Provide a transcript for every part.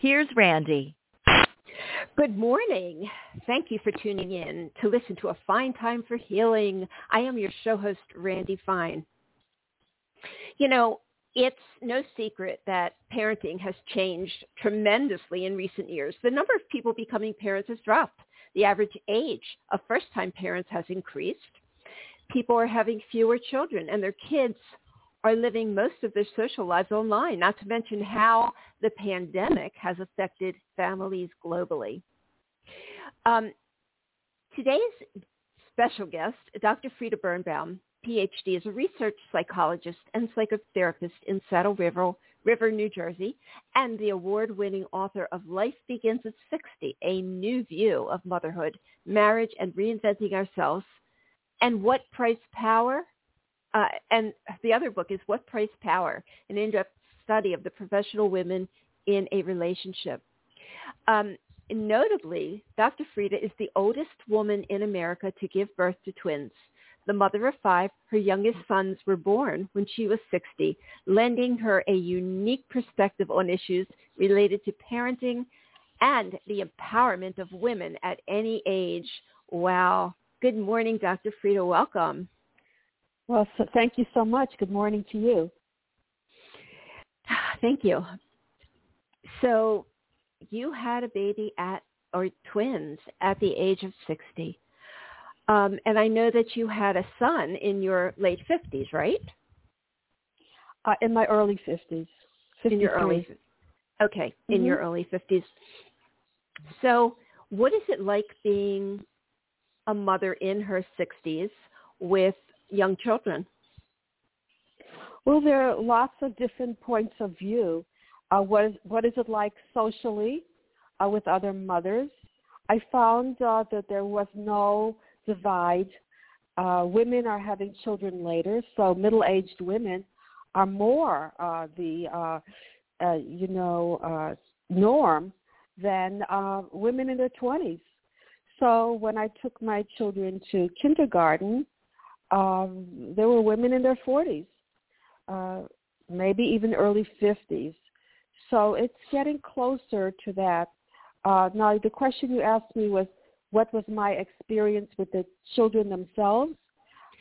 here's Randi. Good morning. Thank you for tuning in to listen to A Fine Time for Healing. I am your show host, Randi Fine. You know, it's no secret that parenting has changed tremendously in recent years. The number of people becoming parents has dropped. The average age of first-time parents has increased. People are having fewer children and their kids are living most of their social lives online, not to mention how the pandemic has affected families globally. Um, today's special guest, Dr. Frieda Birnbaum, PhD, is a research psychologist and psychotherapist in Saddle River, River, New Jersey, and the award-winning author of Life Begins at 60, A New View of Motherhood, Marriage, and Reinventing Ourselves, and What Price Power uh, and the other book is What Price Power, an in-depth study of the professional women in a relationship. Um, notably, Dr. Frieda is the oldest woman in America to give birth to twins. The mother of five, her youngest sons were born when she was 60, lending her a unique perspective on issues related to parenting and the empowerment of women at any age. Wow. Good morning, Dr. Frieda. Welcome. Well, so thank you so much. Good morning to you. Thank you. So you had a baby at, or twins at the age of 60. Um, and I know that you had a son in your late 50s, right? Uh, in my early 50s. In your early, okay, mm-hmm. in your early 50s. So what is it like being a mother in her 60s with young children? Well, there are lots of different points of view. Uh, what, is, what is it like socially uh, with other mothers? I found uh, that there was no divide. Uh, women are having children later, so middle-aged women are more uh, the, uh, uh, you know, uh, norm than uh, women in their 20s. So when I took my children to kindergarten, um, there were women in their 40s, uh, maybe even early 50s. So it's getting closer to that. Uh, now, the question you asked me was, what was my experience with the children themselves?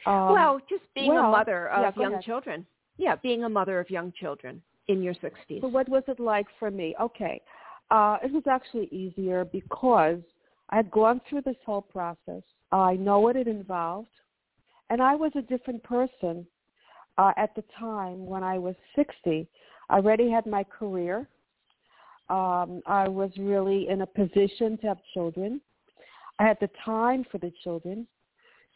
Um, well, just being well, a mother of yeah, young ahead. children. Yeah, being a mother of young children in your 60s. So what was it like for me? Okay. Uh, it was actually easier because I had gone through this whole process. I know what it involved. And I was a different person uh, at the time when I was 60. I already had my career. Um, I was really in a position to have children. I had the time for the children.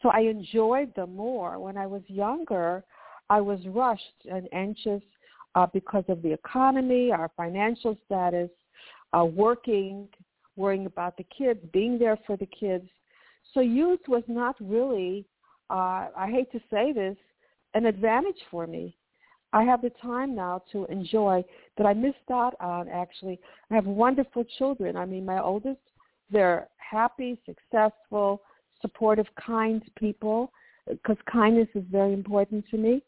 So I enjoyed them more. When I was younger, I was rushed and anxious uh, because of the economy, our financial status, uh, working, worrying about the kids, being there for the kids. So youth was not really uh, I hate to say this, an advantage for me. I have the time now to enjoy that I missed out on actually. I have wonderful children. I mean, my oldest, they're happy, successful, supportive, kind people because kindness is very important to me.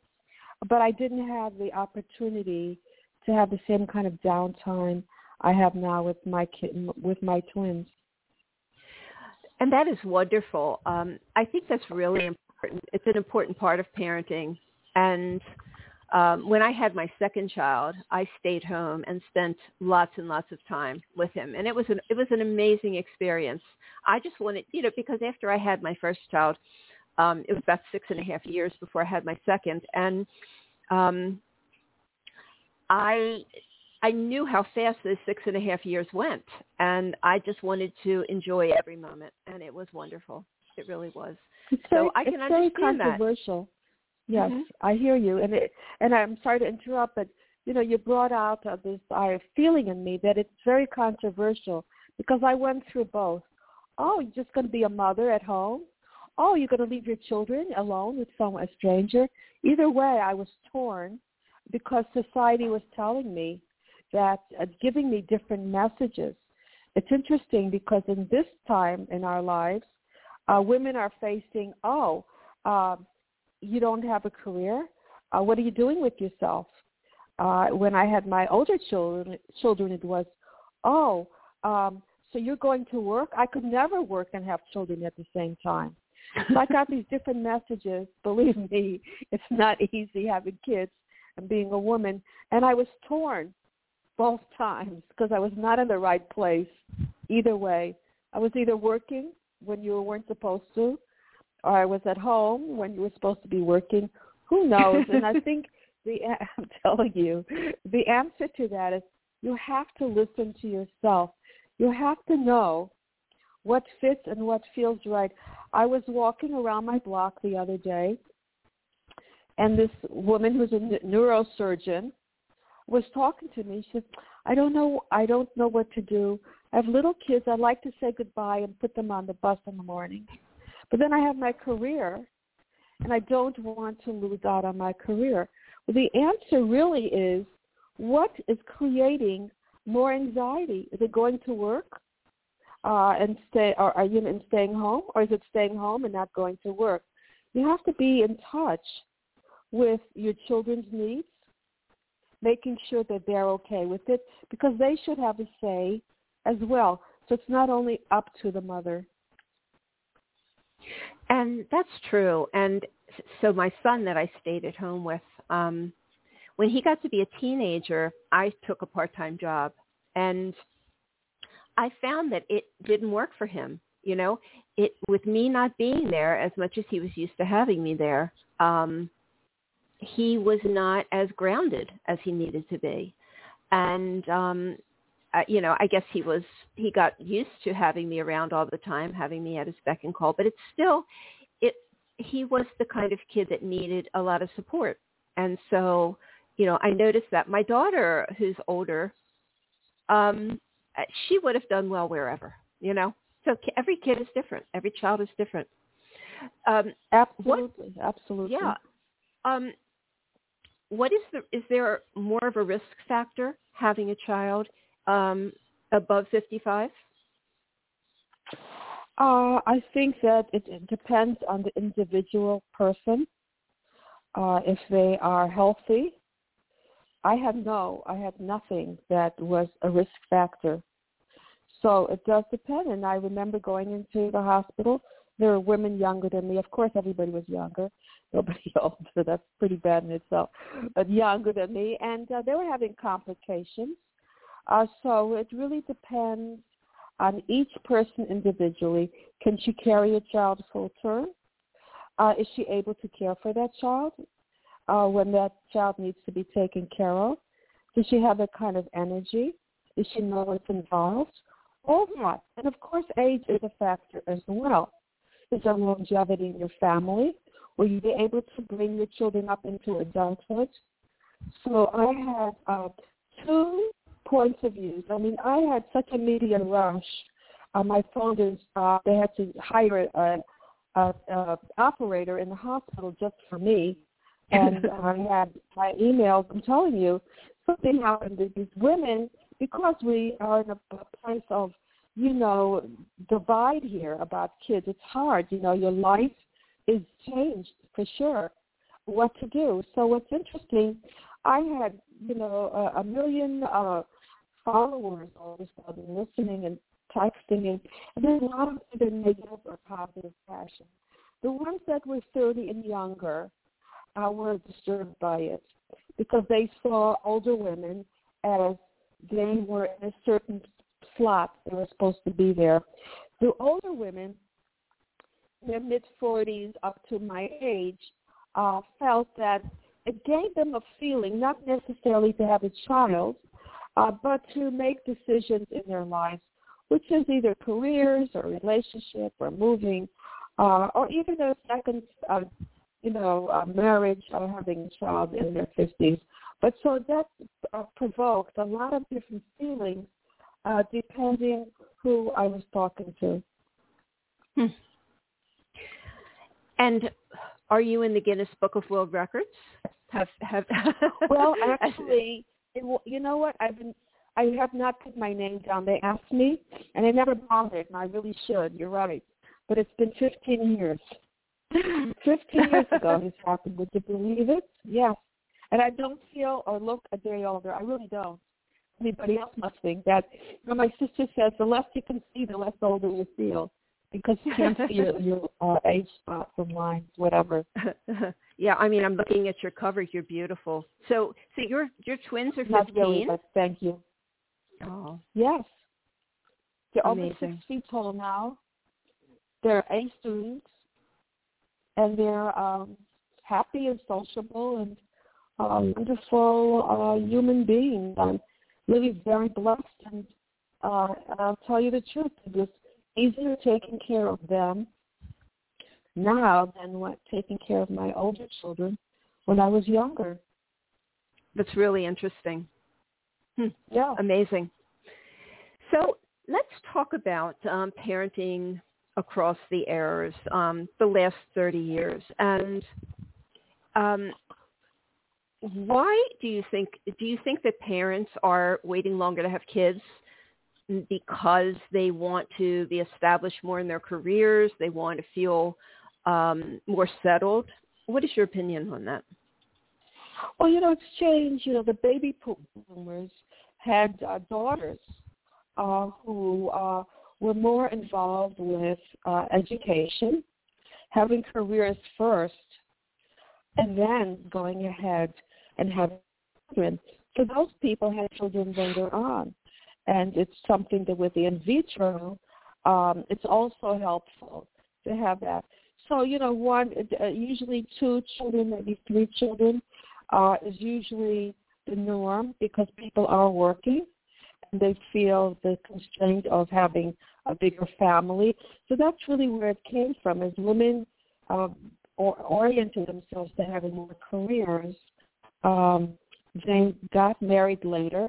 But I didn't have the opportunity to have the same kind of downtime I have now with my kid, with my twins. And that is wonderful. Um, I think that's really important. It's an important part of parenting. And um, when I had my second child, I stayed home and spent lots and lots of time with him, and it was an it was an amazing experience. I just wanted, you know, because after I had my first child, um, it was about six and a half years before I had my second, and um, I I knew how fast those six and a half years went, and I just wanted to enjoy every moment, and it was wonderful. It really was. It's so very, I can it's very controversial. That. Yes, mm-hmm. I hear you, and it, and I'm sorry to interrupt, but you know, you brought out uh, this uh, feeling in me that it's very controversial because I went through both. Oh, you're just going to be a mother at home? Oh, you're going to leave your children alone with some a stranger? Either way, I was torn because society was telling me that, uh, giving me different messages. It's interesting because in this time in our lives, uh, women are facing, oh, uh, you don't have a career. Uh, what are you doing with yourself? Uh, when I had my older children, children, it was, oh, um, so you're going to work? I could never work and have children at the same time. So I got these different messages. Believe me, it's not easy having kids and being a woman. And I was torn both times because I was not in the right place either way. I was either working when you weren't supposed to, or I was at home when you were supposed to be working. Who knows? and I think the I'm telling you, the answer to that is you have to listen to yourself. You have to know what fits and what feels right. I was walking around my block the other day, and this woman who's a neurosurgeon was talking to me. She said, "I don't know. I don't know what to do. I have little kids. I like to say goodbye and put them on the bus in the morning, but then I have my career, and I don't want to lose out on my career." The answer really is what is creating more anxiety? Is it going to work uh, and stay, or are you in staying home, or is it staying home and not going to work? You have to be in touch with your children's needs, making sure that they're okay with it, because they should have a say as well. So it's not only up to the mother. And that's true. And so my son that I stayed at home with, um, when he got to be a teenager, I took a part-time job and I found that it didn't work for him. You know, it with me not being there as much as he was used to having me there, um, he was not as grounded as he needed to be, and um, uh, you know, I guess he was he got used to having me around all the time, having me at his beck and call. But it's still, it he was the kind of kid that needed a lot of support, and so you know, I noticed that my daughter, who's older, um, uh, she would have done well wherever, you know. So every kid is different. Every child is different. Um, absolutely, what, absolutely. Yeah. Um, what is the? Is there more of a risk factor having a child um, above fifty-five? Uh, I think that it, it depends on the individual person. Uh, if they are healthy I had no, I had nothing that was a risk factor. So it does depend. And I remember going into the hospital. There were women younger than me. Of course, everybody was younger. Nobody older. That's pretty bad in itself. But younger than me, and uh, they were having complications. Uh, so it really depends on each person individually. Can she carry a child full term? Uh, is she able to care for that child? uh, when that child needs to be taken care of? Does she have that kind of energy? Does she know what's involved? All that. And of course, age is a factor as well. Is there longevity in your family? Will you be able to bring your children up into adulthood? So I have uh, two points of view. I mean, I had such a media rush. Uh, my founders, uh, they had to hire a, a, a operator in the hospital just for me and I had my emails. I'm telling you, something happened to these women because we are in a place of, you know, divide here about kids. It's hard. You know, your life is changed for sure. What to do? So what's interesting, I had, you know, a, a million uh, followers all of a listening and texting, and, and there's a lot of either negative or positive passion. The ones that were 30 and younger, I were disturbed by it because they saw older women as they were in a certain slot they were supposed to be there. The older women, their mid 40s up to my age, uh, felt that it gave them a feeling, not necessarily to have a child, uh, but to make decisions in their lives, which is either careers or relationship or moving, uh, or even a second uh, you know, uh, marriage or having a child in their 50s. But so that uh, provoked a lot of different feelings uh, depending who I was talking to. Hmm. And are you in the Guinness Book of World Records? Have have well, actually, it, you know what? I've been I have not put my name down. They asked me, and I never bothered, and I really should. You're right, but it's been 15 years. 15 years ago this happened. Would you believe it? Yes. And I don't feel or look a day older. I really don't. Anybody else must think that. You know, my sister says the less you can see, the less older you feel because you can't see your, your uh, age spots and lines, whatever. Yeah, I mean, I'm looking at your cover. You're beautiful. So, so your your twins are 15. Not really, but thank you. Oh, yes. They're Amazing. over six feet tall now. They're A students, and they're um, happy and sociable and uh, wonderful uh, human beings. I'm really very blessed, and uh, I'll tell you the truth. It was easier taking care of them now than what taking care of my older children when I was younger. That's really interesting. Hmm. Yeah. Amazing. So let's talk about um, parenting across the eras, um, the last 30 years. And um, why do you think, do you think that parents are waiting longer to have kids because they want to be established more in their careers? They want to feel um, more settled? What is your opinion on that? Well, you know, it's changed. You know, the baby boomers had uh, daughters uh, who uh, were more involved with uh, education, having careers first, and then going ahead and having children. So those people had children later on, and it's something that with the in vitro, um, it's also helpful to have that. So you know, one uh, usually two children, maybe three children, uh, is usually the norm because people are working and they feel the constraint of having a bigger family. So that's really where it came from. As women um, or, oriented themselves to having more careers, um, they got married later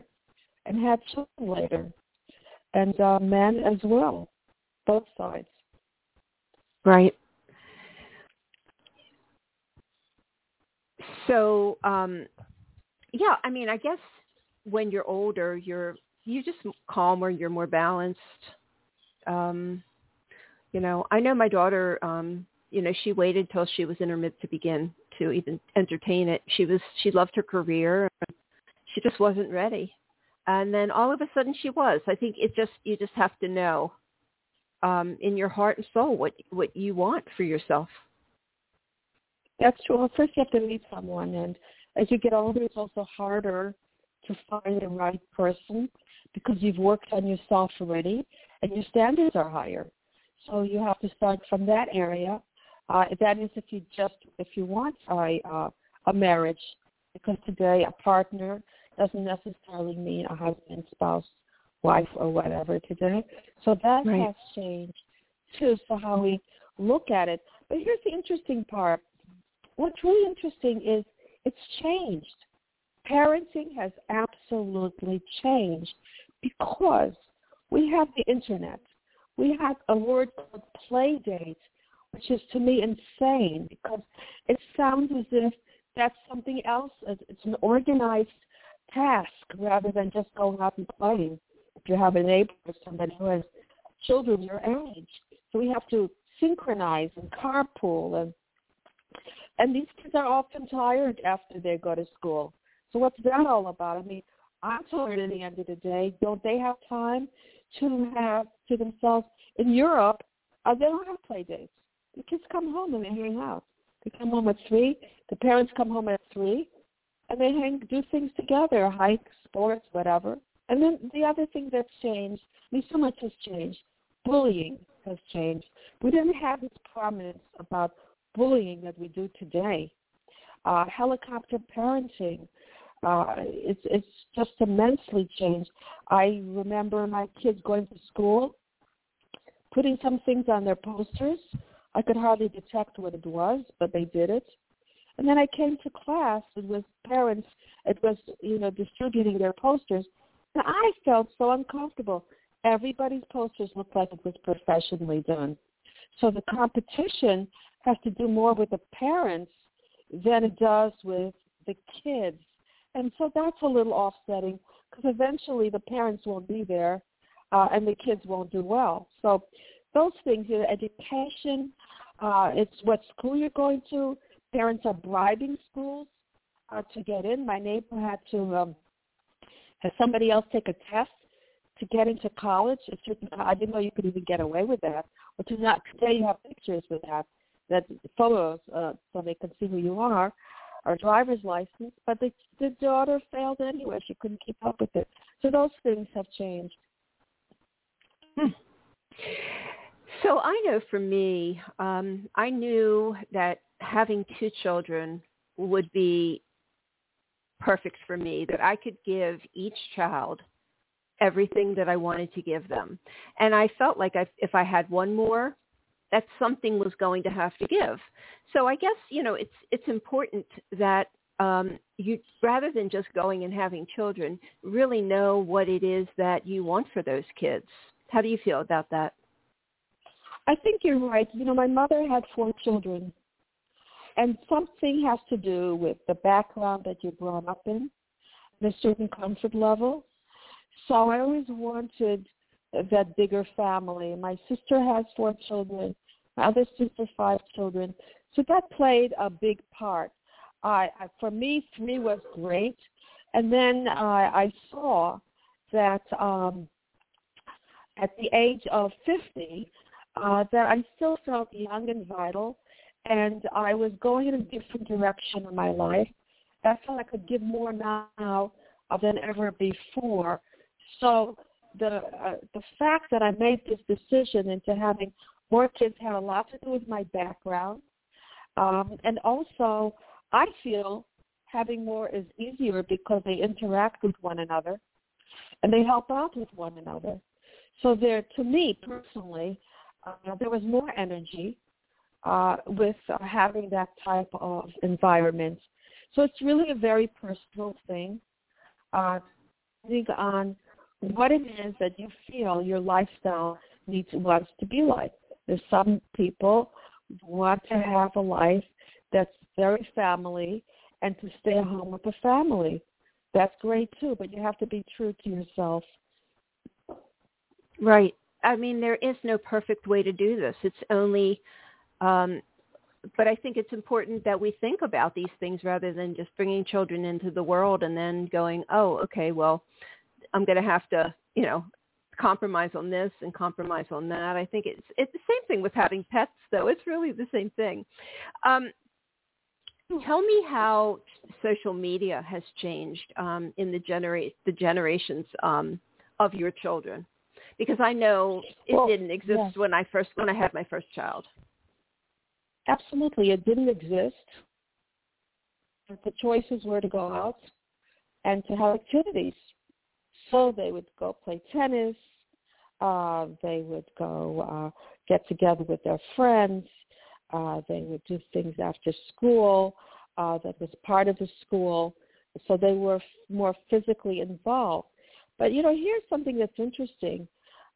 and had children later, and uh, men as well, both sides. Right. So, um, yeah, I mean, I guess when you're older, you're you just calmer, you're more balanced. Um, you know, I know my daughter. Um, you know, she waited till she was in her mid to begin to even entertain it. She was she loved her career. She just wasn't ready, and then all of a sudden she was. I think it just you just have to know um, in your heart and soul what what you want for yourself. That's true. Well, first you have to meet someone, and as you get older, it's also harder to find the right person because you've worked on yourself already, and your standards are higher. So you have to start from that area. Uh, that is, if you just if you want a uh, a marriage, because today a partner doesn't necessarily mean a husband, spouse, wife, or whatever today. So that right. has changed too. So how we look at it. But here's the interesting part what's really interesting is it's changed. Parenting has absolutely changed because we have the internet. We have a word called play date, which is to me insane because it sounds as if that's something else. It's an organized task rather than just going out and playing. If you have a neighbor or somebody who has children your age, so we have to synchronize and carpool and and these kids are often tired after they go to school. So what's that all about? I mean, I'm tired at the end of the day. Don't they have time to have to themselves? In Europe, uh, they don't have play dates. The kids come home and they hang out. They come home at three. The parents come home at three, and they hang do things together, hike, sports, whatever. And then the other thing that's changed, I mean, so much has changed. Bullying has changed. We didn't have this prominence about bullying that we do today. Uh, helicopter parenting, uh, it's it's just immensely changed. I remember my kids going to school, putting some things on their posters. I could hardly detect what it was, but they did it. And then I came to class and with parents. It was, you know, distributing their posters. And I felt so uncomfortable. Everybody's posters looked like it was professionally done. So the competition has to do more with the parents than it does with the kids. And so that's a little offsetting because eventually the parents won't be there uh, and the kids won't do well. So those things, you education, uh, it's what school you're going to. Parents are bribing schools uh, to get in. My neighbor had to um, have somebody else take a test to get into college. I didn't know you could even get away with that. But to not today, you have pictures with that, that photos, uh, so they can see who you are, or driver's license. But the, the daughter failed anyway; she couldn't keep up with it. So those things have changed. Hmm. So I know for me, um, I knew that having two children would be perfect for me, that I could give each child everything that I wanted to give them. And I felt like I, if I had one more, that something was going to have to give. So I guess, you know, it's, it's important that um, you, rather than just going and having children, really know what it is that you want for those kids. How do you feel about that? I think you're right. You know, my mother had four children. And something has to do with the background that you're brought up in, the certain comfort level. So I always wanted that bigger family. My sister has four children. My other sister five children. So that played a big part. I, I for me, three was great. And then I, I saw that um, at the age of 50, uh, that I still felt young and vital, and I was going in a different direction in my life. I felt I could give more now than ever before. So the uh, the fact that I made this decision into having more kids had a lot to do with my background, um, and also I feel having more is easier because they interact with one another, and they help out with one another. So there, to me personally, uh, there was more energy uh, with uh, having that type of environment. So it's really a very personal thing, uh, on what it is that you feel your lifestyle needs wants to be like. There's some people want to have a life that's very family and to stay home with the family. That's great too, but you have to be true to yourself. Right. I mean, there is no perfect way to do this. It's only, um, but I think it's important that we think about these things rather than just bringing children into the world and then going, oh, okay, well, I'm going to have to, you know, compromise on this and compromise on that. I think it's it's the same thing with having pets, though. It's really the same thing. Um, tell me how social media has changed um, in the generate the generations um, of your children because I know it well, didn't exist yeah. when I first when I had my first child. Absolutely, it didn't exist. The choices were to go out and to have activities. So they would go play tennis. Uh, they would go uh, get together with their friends. Uh, they would do things after school uh, that was part of the school. So they were f- more physically involved. But you know, here's something that's interesting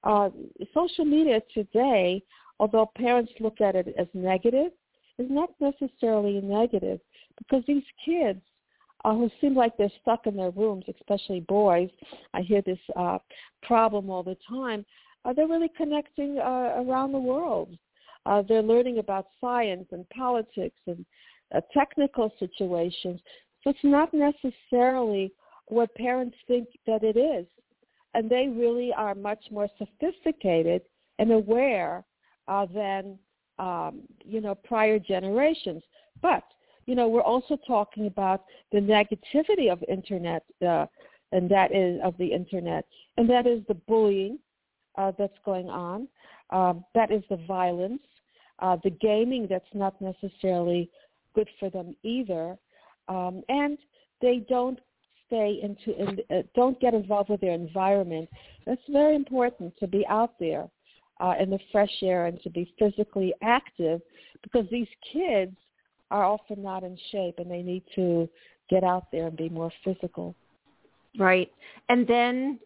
uh, social media today, although parents look at it as negative, is not necessarily negative because these kids uh, who seem like they're stuck in their rooms, especially boys, I hear this uh, problem all the time, uh, they're really connecting uh, around the world. Uh, they're learning about science and politics and uh, technical situations. So it's not necessarily what parents think that it is and they really are much more sophisticated and aware uh, than um, you know prior generations. But you know we're also talking about the negativity of internet, uh, and that is of the internet, and that is the bullying uh, that's going on. Um, that is the violence, uh, the gaming that's not necessarily good for them either, um, and they don't stay into in, uh, don't get involved with their environment. It's very important to be out there uh, in the fresh air and to be physically active because these kids are often not in shape and they need to get out there and be more physical. Right. And then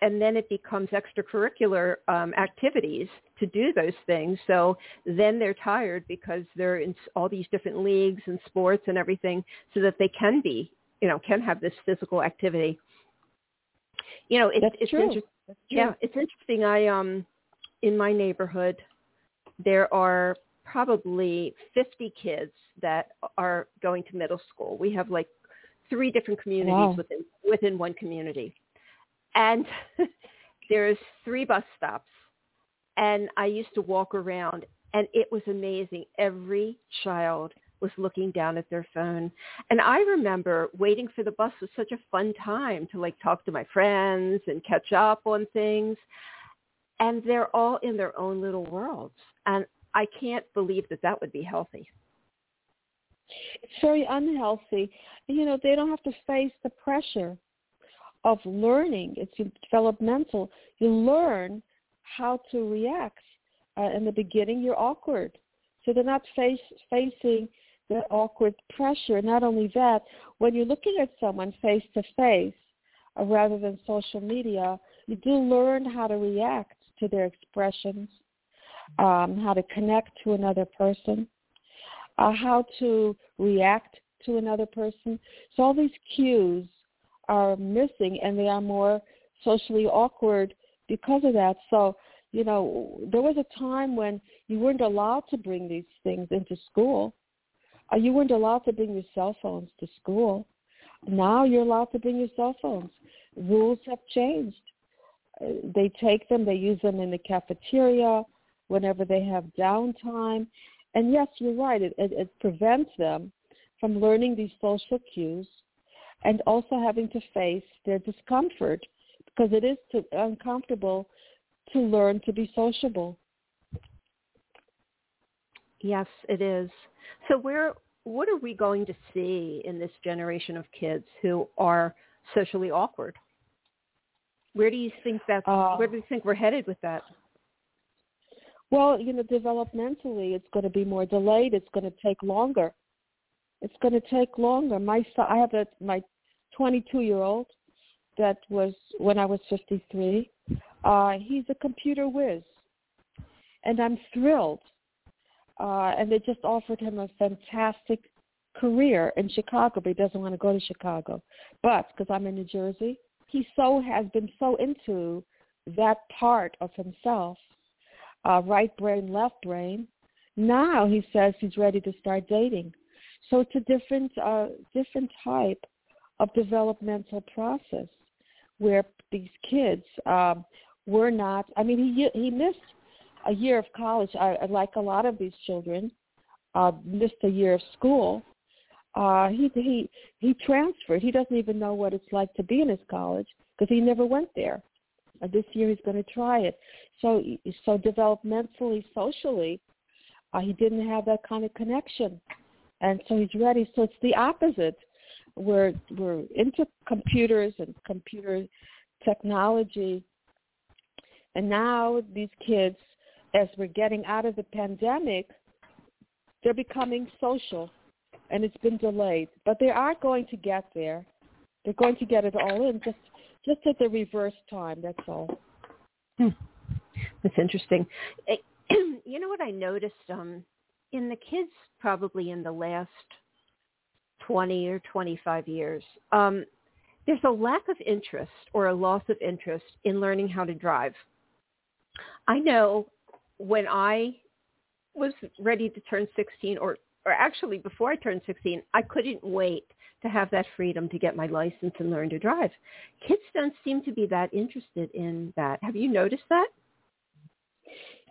and then it becomes extracurricular um, activities to do those things. So then they're tired because they're in all these different leagues and sports and everything so that they can be, you know, can have this physical activity. You know, it, it's true. interesting. Yeah, it's interesting. I um in my neighborhood there are probably 50 kids that are going to middle school. We have like three different communities wow. within within one community, and there's three bus stops. And I used to walk around, and it was amazing. Every child was looking down at their phone. And I remember waiting for the bus was such a fun time to like talk to my friends and catch up on things. And they're all in their own little worlds. And I can't believe that that would be healthy. It's very unhealthy. You know, they don't have to face the pressure of learning. It's developmental. You learn how to react. Uh, in the beginning, you're awkward. So they're not face, facing the awkward pressure. Not only that, when you're looking at someone face to face uh, rather than social media, you do learn how to react to their expressions, um, how to connect to another person uh, how to react to another person. So all these cues are missing and they are more socially awkward because of that. So, you know, there was a time when you weren't allowed to bring these things into school. Uh, you weren't allowed to bring your cell phones to school. Now you're allowed to bring your cell phones. Rules have changed. Uh, they take them, they use them in the cafeteria whenever they have downtime. And yes, you're right. It, it, it prevents them from learning these social cues and also having to face their discomfort because it is too uncomfortable to learn to be sociable. Yes, it is. So where what are we going to see in this generation of kids who are socially awkward? Where do you think that uh, where do you think we're headed with that? Well, you know, developmentally, it's going to be more delayed. It's going to take longer. It's going to take longer. My son, I have a my 22 year old that was when I was 53. Uh, he's a computer whiz, and I'm thrilled. Uh, and they just offered him a fantastic career in Chicago, but he doesn't want to go to Chicago. But because I'm in New Jersey, he so has been so into that part of himself uh, right brain, left brain. Now he says he's ready to start dating. So it's a different, uh, different type of developmental process where these kids um, were not. I mean, he he missed a year of college. I, like a lot of these children, uh, missed a year of school. Uh, he he he transferred. He doesn't even know what it's like to be in his college because he never went there. Uh, this year he's going to try it. So, so developmentally, socially, uh, he didn't have that kind of connection, and so he's ready. So it's the opposite. We're we're into computers and computer technology, and now these kids, as we're getting out of the pandemic, they're becoming social, and it's been delayed. But they are going to get there. They're going to get it all in. Just just at the reverse time. That's all. Hmm. That's interesting. Eh, you know what I noticed um, in the kids probably in the last 20 or 25 years, um, there's a lack of interest or a loss of interest in learning how to drive. I know when I was ready to turn 16 or or actually before I turned 16, I couldn't wait to have that freedom to get my license and learn to drive. Kids don't seem to be that interested in that. Have you noticed that?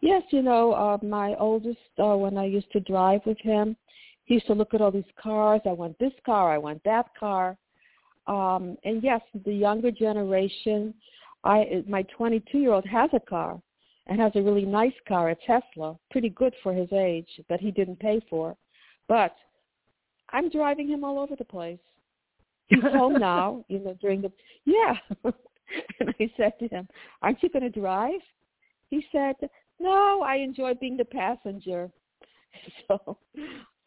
Yes, you know, uh, my oldest, uh, when I used to drive with him, he used to look at all these cars. I want this car. I want that car. Um, and yes, the younger generation, I my 22-year-old has a car and has a really nice car, a Tesla, pretty good for his age, that he didn't pay for. But I'm driving him all over the place. He's home now, you know, during the yeah. and I said to him, "Aren't you going to drive?" He said, "No, I enjoy being the passenger." So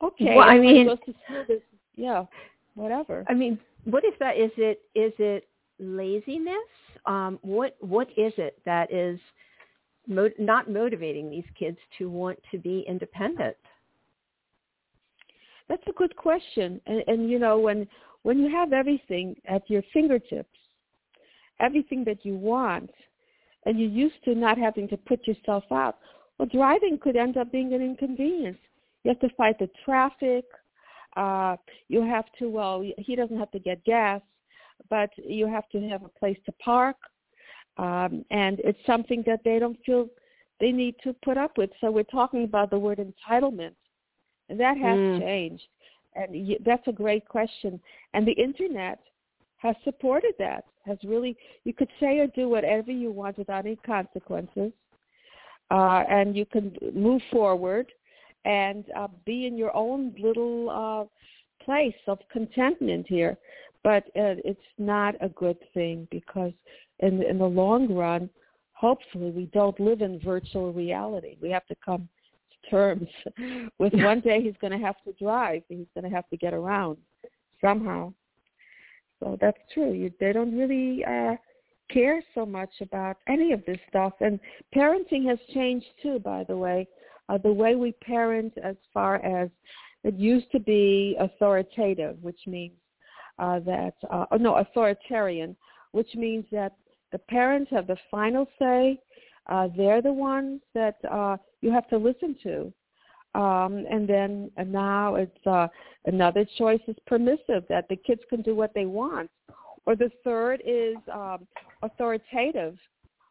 Okay. Well, I mean, this, yeah, whatever. I mean, what is that? Is it is it laziness? Um, what what is it that is mo- not motivating these kids to want to be independent? That's a good question. And, and you know, when when you have everything at your fingertips, everything that you want, and you're used to not having to put yourself out, well, driving could end up being an inconvenience. You have to fight the traffic. Uh, you have to, well, he doesn't have to get gas, but you have to have a place to park. Um, and it's something that they don't feel they need to put up with. So we're talking about the word entitlement, that has mm. changed. And that's a great question. And the internet has supported that. Has really, you could say or do whatever you want without any consequences, uh, and you can move forward and uh, be in your own little uh, place of contentment here. But uh, it's not a good thing because in in the long run, hopefully we don't live in virtual reality. We have to come terms with one day he's going to have to drive. He's going to have to get around somehow. So that's true. You, they don't really uh, care so much about any of this stuff. And parenting has changed too, by the way. Uh, the way we parent as far as it used to be authoritative, which means uh, that, uh, oh, no, authoritarian, which means that the parents have the final say. Uh, they're the ones that uh, you have to listen to. Um, and then and now it's uh, another choice is permissive that the kids can do what they want. Or the third is um, authoritative,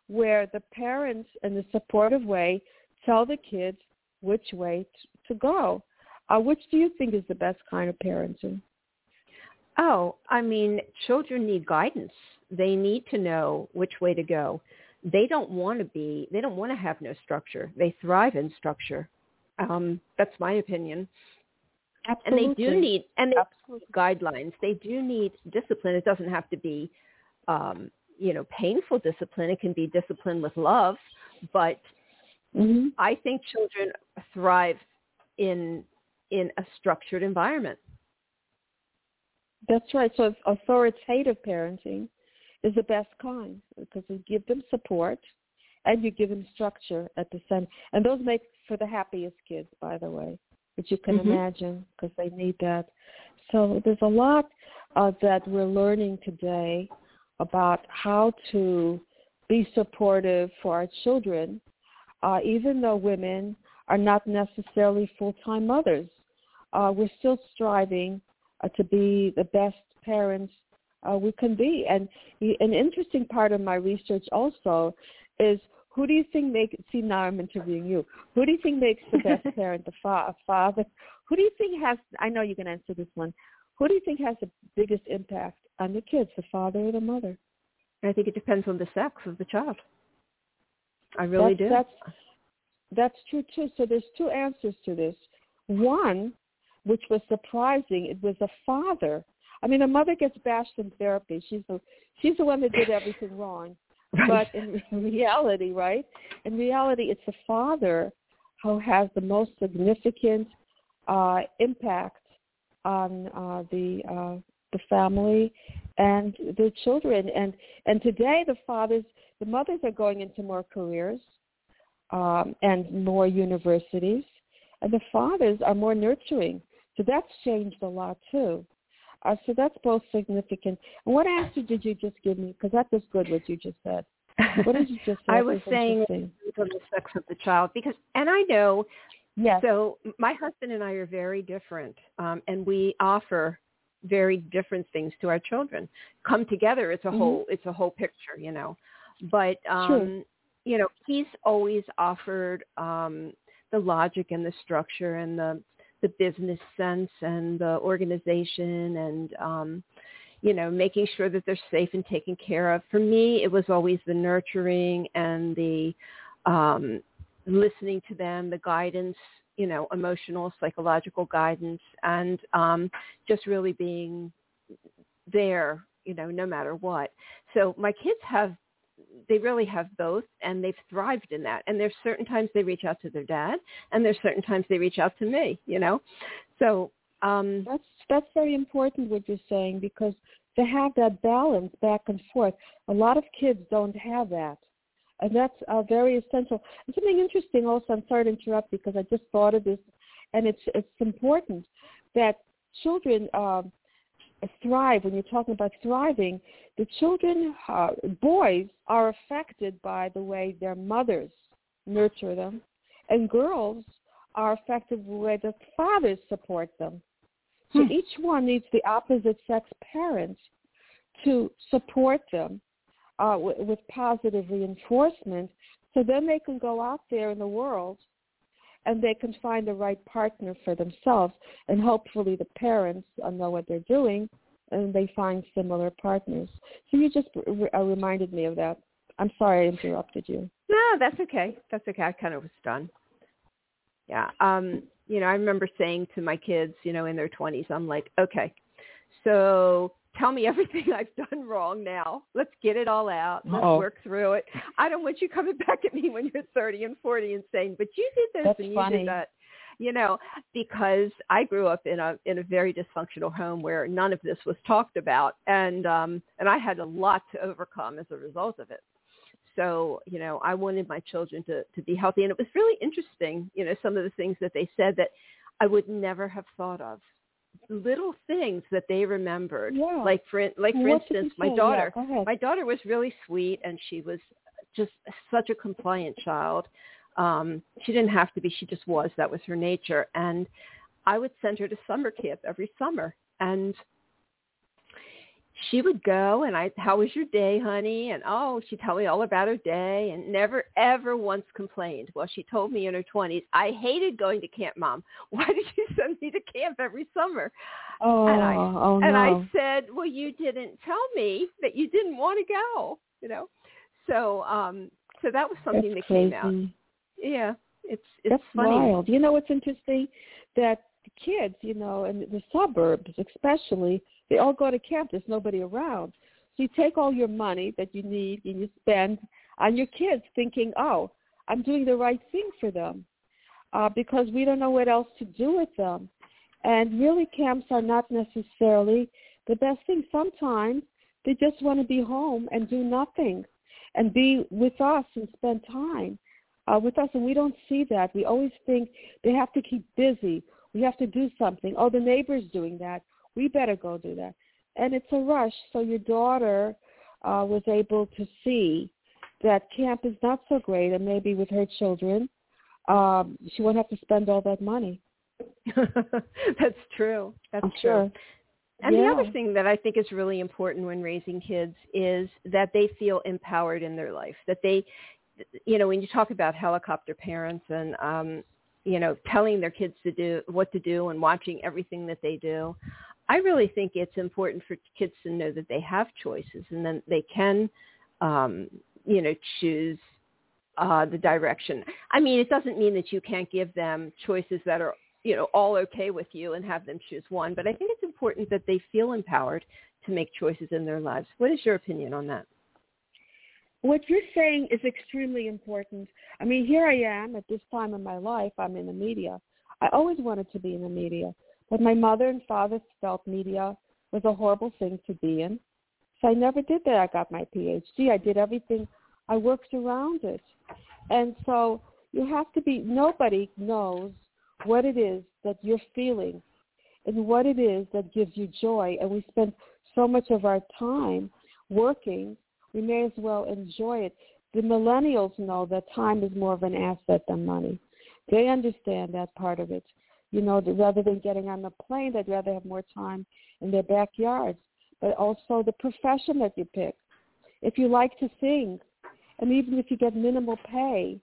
where the parents, in a supportive way, tell the kids which way t- to go. Uh, which do you think is the best kind of parenting? Oh, I mean, children need guidance they need to know which way to go. They don't want to be, they don't want to have no structure. They thrive in structure. Um, that's my opinion. Absolutely. And they do need, and they Absolutely. guidelines. They do need discipline. It doesn't have to be, um, you know, painful discipline. It can be discipline with love, but mm-hmm. I think children thrive in in a structured environment. That's right. So authoritative parenting is the best kind because you give them support and you give them structure at the center. And those make for the happiest kids, by the way, which you can mm-hmm. imagine because they need that. So there's a lot uh, that we're learning today about how to be supportive for our children, uh, even though women are not necessarily full-time mothers. Uh, we're still striving uh, to be the best parents uh, we can be. And an interesting part of my research also is who do you think makes, see now I'm interviewing you, who do you think makes the best parent, the fa- father? Who do you think has, I know you can answer this one, who do you think has the biggest impact on the kids, the father or the mother? I think it depends on the sex of the child. I really that's, do. That's, that's true too. So there's two answers to this. One, which was surprising, it was a father I mean, a mother gets bashed in therapy. She's the she's the one that did everything wrong. But in reality, right? In reality, it's the father who has the most significant uh, impact on uh, the uh, the family and the children. And and today, the fathers, the mothers are going into more careers um, and more universities, and the fathers are more nurturing. So that's changed a lot too. Uh, so that's both significant. And what answer did you just give me? Because that was good what you just said. What did you just say? I was saying from the sex of the child because, and I know. Yes. So my husband and I are very different, um, and we offer very different things to our children. Come together, it's a mm-hmm. whole, it's a whole picture, you know. But um, sure. you know, he's always offered um, the logic and the structure and the the business sense and the organization and um, you know making sure that they're safe and taken care of. For me, it was always the nurturing and the um, listening to them, the guidance, you know, emotional, psychological guidance, and um, just really being there, you know, no matter what. So my kids have they really have both and they've thrived in that. And there's certain times they reach out to their dad and there's certain times they reach out to me, you know? So, um, that's, that's very important what you're saying because to have that balance back and forth, a lot of kids don't have that. And that's uh, very essential. And something interesting also, I'm sorry to interrupt because I just thought of this, and it's, it's important that children, um, thrive, when you're talking about thriving, the children, uh, boys, are affected by the way their mothers nurture them, and girls are affected by the way the fathers support them. So hmm. each one needs the opposite sex parent to support them uh, w- with positive reinforcement so then they can go out there in the world and they can find the right partner for themselves. And hopefully the parents know what they're doing and they find similar partners. So you just re- uh, reminded me of that. I'm sorry I interrupted you. No, that's okay. That's okay. I kind of was done. Yeah. Um, you know, I remember saying to my kids, you know, in their 20s, I'm like, okay, so tell me everything I've done wrong now. Let's get it all out. Let's Uh-oh. work through it. I don't want you coming back at me when you're 30 and 40 and saying, but you did this That's and you funny. did that. You know, because I grew up in a in a very dysfunctional home where none of this was talked about, and um, and I had a lot to overcome as a result of it. So, you know, I wanted my children to to be healthy, and it was really interesting. You know, some of the things that they said that I would never have thought of little things that they remembered. Yeah. Like for like for What instance, my daughter. Yeah. My daughter was really sweet and she was just such a compliant child. Um she didn't have to be, she just was. That was her nature and I would send her to summer camp every summer and she would go and I, how was your day, honey? And oh, she'd tell me all about her day and never ever once complained. Well, she told me in her 20s, I hated going to camp, mom. Why did you send me to camp every summer? Oh, and I, oh and no. I said, well, you didn't tell me that you didn't want to go, you know? So, um, so that was something That's that crazy. came out. Yeah. It's, it's That's funny. wild. You know what's interesting? That the kids, you know, in the suburbs especially, they all go to camp. There's nobody around. So you take all your money that you need and you spend on your kids thinking, oh, I'm doing the right thing for them uh, because we don't know what else to do with them. And really camps are not necessarily the best thing. Sometimes they just want to be home and do nothing and be with us and spend time uh, with us. And we don't see that. We always think they have to keep busy. We have to do something. Oh, the neighbor's doing that. We better go do that. And it's a rush. So your daughter uh, was able to see that camp is not so great, and maybe with her children, um, she won't have to spend all that money. That's true. That's I'm true. sure. And the other thing that I think is really important when raising kids is that they feel empowered in their life. That they, you know, when you talk about helicopter parents and, um, you know, telling their kids to do what to do and watching everything that they do, I really think it's important for kids to know that they have choices and then they can, um, you know, choose uh, the direction. I mean, it doesn't mean that you can't give them choices that are, you know, all okay with you and have them choose one. But I think it's important that they feel empowered to make choices in their lives. What is your opinion on that? What you're saying is extremely important. I mean, here I am at this time in my life. I'm in the media. I always wanted to be in the media, but my mother and father felt media was a horrible thing to be in. So I never did that. I got my PhD. I did everything. I worked around it. And so you have to be, nobody knows what it is that you're feeling and what it is that gives you joy. And we spend so much of our time working, we may as well enjoy it. The millennials know that time is more of an asset than money. They understand that part of it. You know, rather than getting on the plane, they'd rather have more time in their backyards. But also the profession that you pick. If you like to sing, and even if you get minimal pay,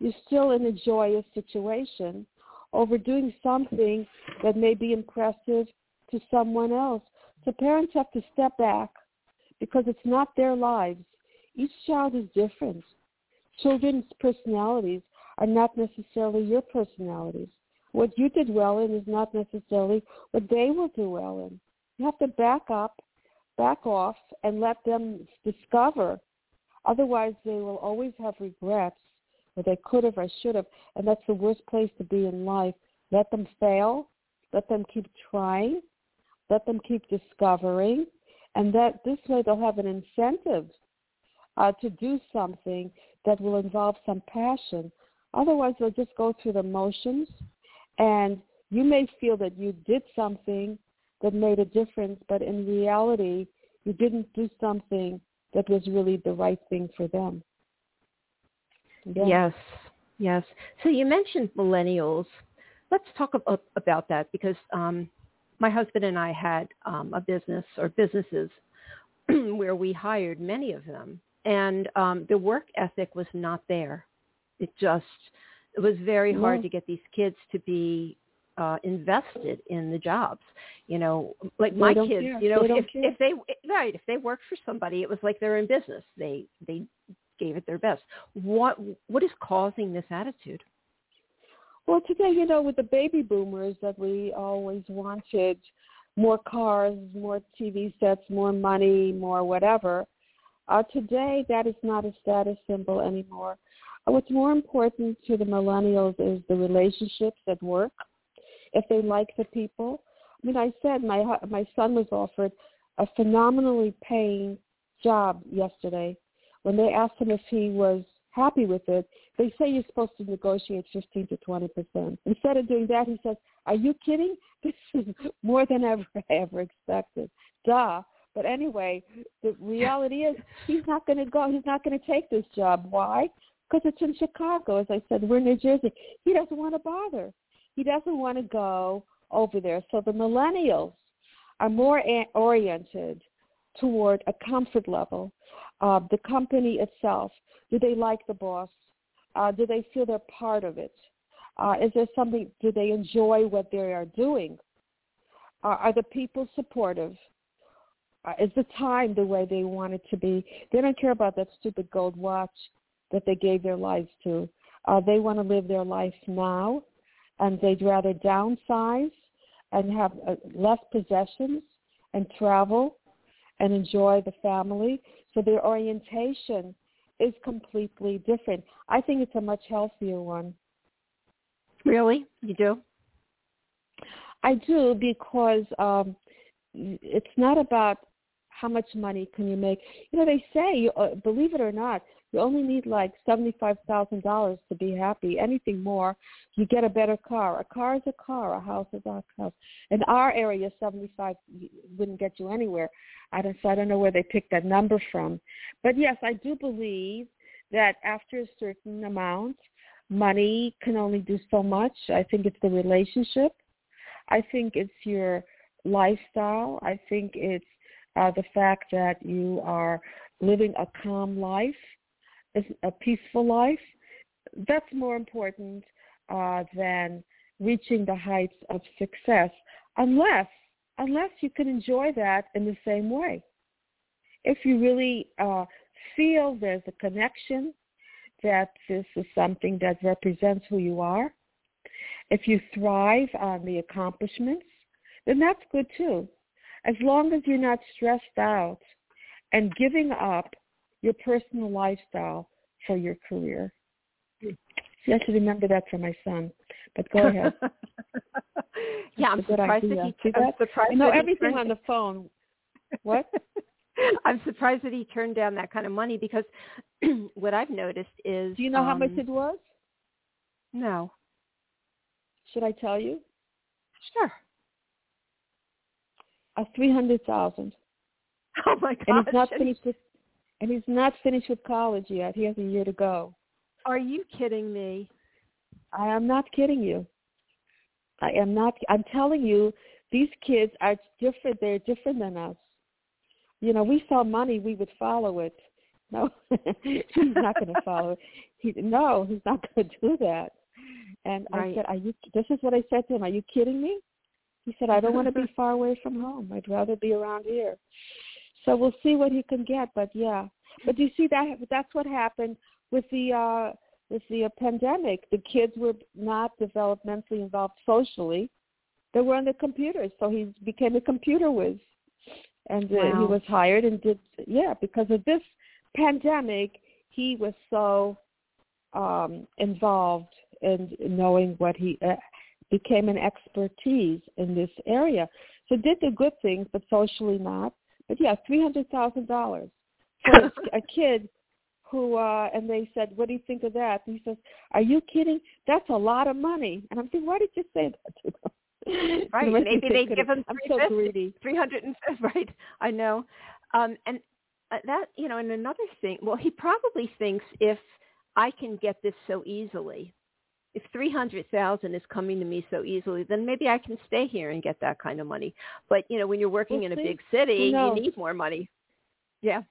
you're still in a joyous situation over doing something that may be impressive to someone else. So parents have to step back because it's not their lives. Each child is different. Children's personalities are not necessarily your personalities. What you did well in is not necessarily what they will do well in. You have to back up, back off, and let them discover Otherwise, they will always have regrets that they could have or should have, and that's the worst place to be in life. Let them fail. Let them keep trying. Let them keep discovering, and that this way they'll have an incentive uh, to do something that will involve some passion. Otherwise, they'll just go through the motions, and you may feel that you did something that made a difference, but in reality, you didn't do something that was really the right thing for them. Yeah. Yes, yes. So you mentioned millennials. Let's talk about, that because um, my husband and I had um, a business or businesses where we hired many of them, and um, the work ethic was not there. It just it was very hard yeah. to get these kids to be uh, invested in the jobs. You know, like they my kids. Care. You know, they if, if they right, if they worked for somebody, it was like they're in business. They they gave it their best. What what is causing this attitude? Well, today, you know, with the baby boomers that we always wanted more cars, more TV sets, more money, more whatever. Uh, today, that is not a status symbol anymore. What's more important to the millennials is the relationships at work if they like the people. I mean, I said my my son was offered a phenomenally paying job yesterday. When they asked him if he was happy with it, they say you're supposed to negotiate 15 to 20 percent. Instead of doing that, he says, "Are you kidding? This is more than ever I ever expected." Duh. But anyway, the reality is he's not going to go. He's not going to take this job. Why? Because it's in Chicago. As I said, we're in New Jersey. He doesn't want to bother. He doesn't want to go over there. So the millennials are more oriented toward a comfort level. Uh, the company itself, do they like the boss? Uh, do they feel they're part of it? Uh, is there something, do they enjoy what they are doing? Are the people supportive? Uh, is the time the way they want it to be? They don't care about that stupid gold watch that they gave their lives to. Uh, they want to live their life now and they'd rather downsize and have uh, less possessions and travel and enjoy the family. So their orientation is completely different. I think it's a much healthier one. Really? You do? I do because um, it's not about how much money can you make. You know, they say, uh, believe it or not, you only need like seventy-five thousand dollars to be happy. Anything more, you get a better car. A car is a car. A house is a house. In our area, seventy-five wouldn't get you anywhere. I don't. So I don't know where they picked that number from. But yes, I do believe that after a certain amount, money can only do so much. I think it's the relationship. I think it's your lifestyle. I think it's uh, the fact that you are living a calm life a peaceful life, that's more important uh, than reaching the heights of success, unless unless you can enjoy that in the same way. If you really uh, feel there's a connection, that this is something that represents who you are, if you thrive on the accomplishments, then that's good too. As long as you're not stressed out and giving up your personal lifestyle for your career. See, I should remember that for my son. But go ahead. yeah, I'm surprised that he. I'm surprised I know everything on the phone. What? I'm surprised that he turned down that kind of money because what I've noticed is. Do you know um, how much it was? No. Should I tell you? Sure. A three hundred thousand. Oh my gosh! And he's not finished with and he's not finished with college yet. He has a year to go. Are you kidding me? I am not kidding you. I am not. I'm telling you, these kids are different. They're different than us. You know, we saw money, we would follow it. No, he's not going to follow it. He, no, he's not going to do that. And right. I said, "Are you?" This is what I said to him. Are you kidding me? He said, "I don't want to be far away from home. I'd rather be around here." So we'll see what he can get. But yeah, but you see that that's what happened with the uh, with the uh, pandemic. The kids were not developmentally involved socially; they were on the computers. So he became a computer whiz, and uh, wow. he was hired and did yeah because of this pandemic, he was so um, involved in knowing what he uh, became an expertise in this area. So did the good things, but socially not. But yeah, three hundred thousand dollars for a kid who uh and they said, What do you think of that? And he says, Are you kidding? That's a lot of money and I'm thinking, Why did you say that to them? Right. Maybe they give him I'm so greedy. Three hundred and right. I know. Um and uh, that you know, and another thing well, he probably thinks if I can get this so easily, if three hundred thousand is coming to me so easily, then maybe I can stay here and get that kind of money. But you know, when you're working well, in a big city, no. you need more money. Yeah.